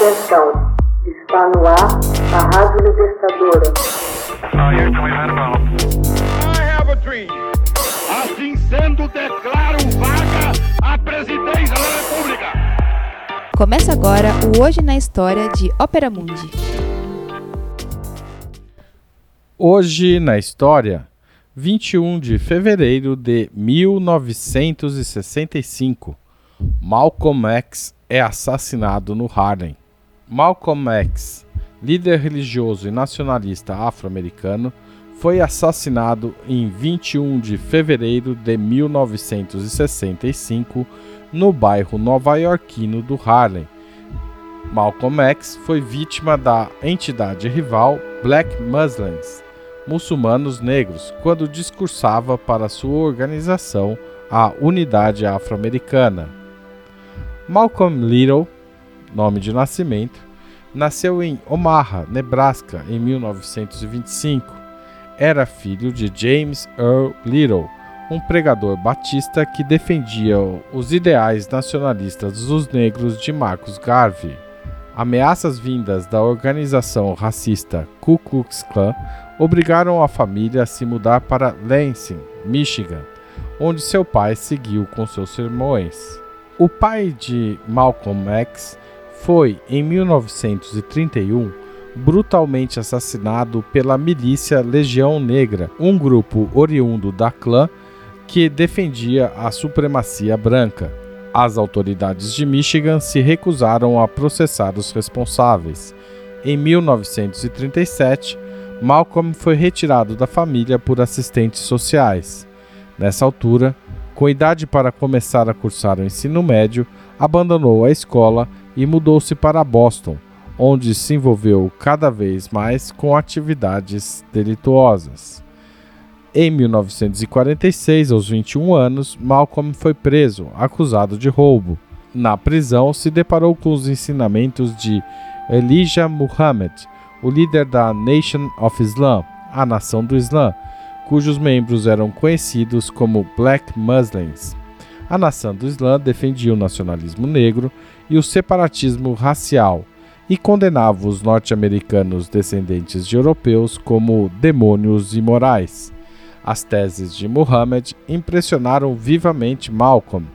Atenção, está no ar a Rádio Libertadora. Assim sendo, declaro vaga a presidência da República. Começa agora o Hoje na História de Ópera Mundi. Hoje na História, 21 de fevereiro de 1965, Malcolm X é assassinado no Harlem. Malcolm X, líder religioso e nacionalista afro-americano, foi assassinado em 21 de fevereiro de 1965 no bairro nova-iorquino do Harlem. Malcolm X foi vítima da entidade rival Black Muslims, muçulmanos negros, quando discursava para sua organização, a Unidade Afro-Americana. Malcolm Little, nome de nascimento, nasceu em Omaha, Nebraska, em 1925. Era filho de James Earl Little, um pregador batista que defendia os ideais nacionalistas dos negros de Marcus Garvey. Ameaças vindas da organização racista Ku Klux Klan obrigaram a família a se mudar para Lansing, Michigan, onde seu pai seguiu com seus sermões. O pai de Malcolm X foi, em 1931, brutalmente assassinado pela milícia Legião Negra, um grupo oriundo da clã que defendia a supremacia branca. As autoridades de Michigan se recusaram a processar os responsáveis. Em 1937, Malcolm foi retirado da família por assistentes sociais. Nessa altura, com idade para começar a cursar o ensino médio, abandonou a escola e mudou-se para Boston, onde se envolveu cada vez mais com atividades delituosas. Em 1946, aos 21 anos, Malcolm foi preso, acusado de roubo. Na prisão, se deparou com os ensinamentos de Elijah Muhammad, o líder da Nation of Islam, a Nação do Islã, cujos membros eram conhecidos como Black Muslims. A nação do Islã defendia o nacionalismo negro e o separatismo racial e condenava os norte-americanos descendentes de europeus como demônios imorais. As teses de Muhammad impressionaram vivamente Malcolm,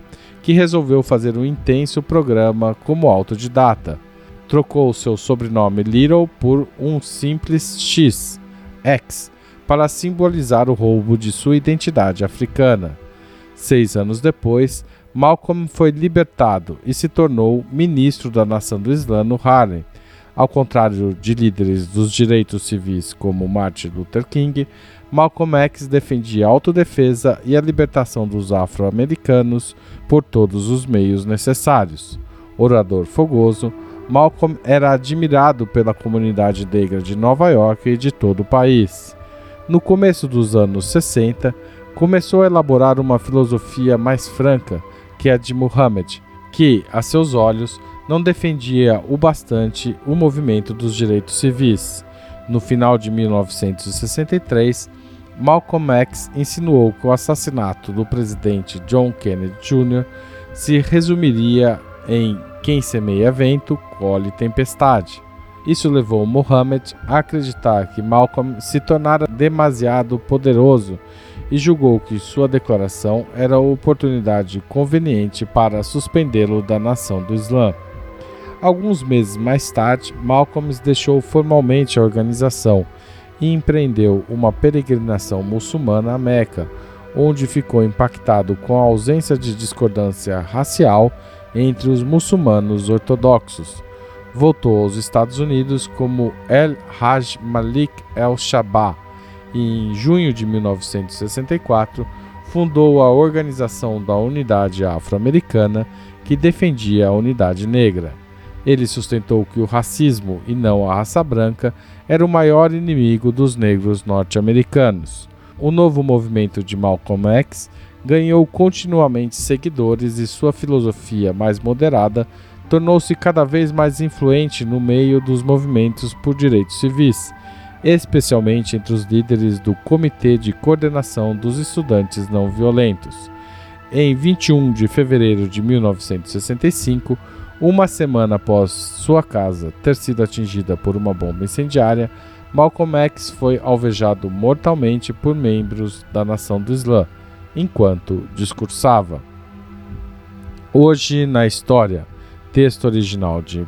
que resolveu fazer um intenso programa como autodidata. Trocou seu sobrenome Little por um simples X, X, para simbolizar o roubo de sua identidade africana. Seis anos depois, Malcolm foi libertado e se tornou ministro da nação do Islã no Harlem. Ao contrário de líderes dos direitos civis como Martin Luther King, Malcolm X defendia a autodefesa e a libertação dos afro-americanos por todos os meios necessários. Orador fogoso, Malcolm era admirado pela comunidade negra de Nova York e de todo o país no começo dos anos 60, começou a elaborar uma filosofia mais franca que a de Muhammad, que, a seus olhos, não defendia o bastante o movimento dos direitos civis. No final de 1963, Malcolm X insinuou que o assassinato do presidente John Kennedy Jr. se resumiria em quem semeia vento, colhe tempestade. Isso levou Muhammad a acreditar que Malcolm se tornara demasiado poderoso e julgou que sua declaração era a oportunidade conveniente para suspendê-lo da nação do Islã. Alguns meses mais tarde, Malcolm deixou formalmente a organização e empreendeu uma peregrinação muçulmana a Meca, onde ficou impactado com a ausência de discordância racial entre os muçulmanos ortodoxos voltou aos Estados Unidos como El Haj Malik El Shabah e, em junho de 1964, fundou a Organização da Unidade Afro-Americana, que defendia a unidade negra. Ele sustentou que o racismo e não a raça branca era o maior inimigo dos negros norte-americanos. O novo movimento de Malcolm X ganhou continuamente seguidores e sua filosofia mais moderada tornou-se cada vez mais influente no meio dos movimentos por direitos civis, especialmente entre os líderes do Comitê de Coordenação dos Estudantes Não Violentos. Em 21 de fevereiro de 1965, Uma semana após sua casa ter sido atingida por uma bomba incendiária, Malcolm X foi alvejado mortalmente por membros da nação do Islã, enquanto discursava. Hoje na história, texto original de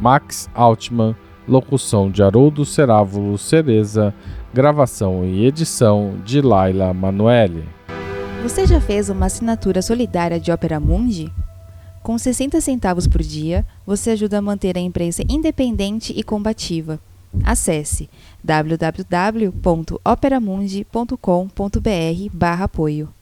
Max Altman, locução de Haroldo Cerávulo Cereza, gravação e edição de Laila Manoeli. Você já fez uma assinatura solidária de Opera Mundi? Com 60 centavos por dia, você ajuda a manter a imprensa independente e combativa. Acesse www.operamundi.com.br/apoio.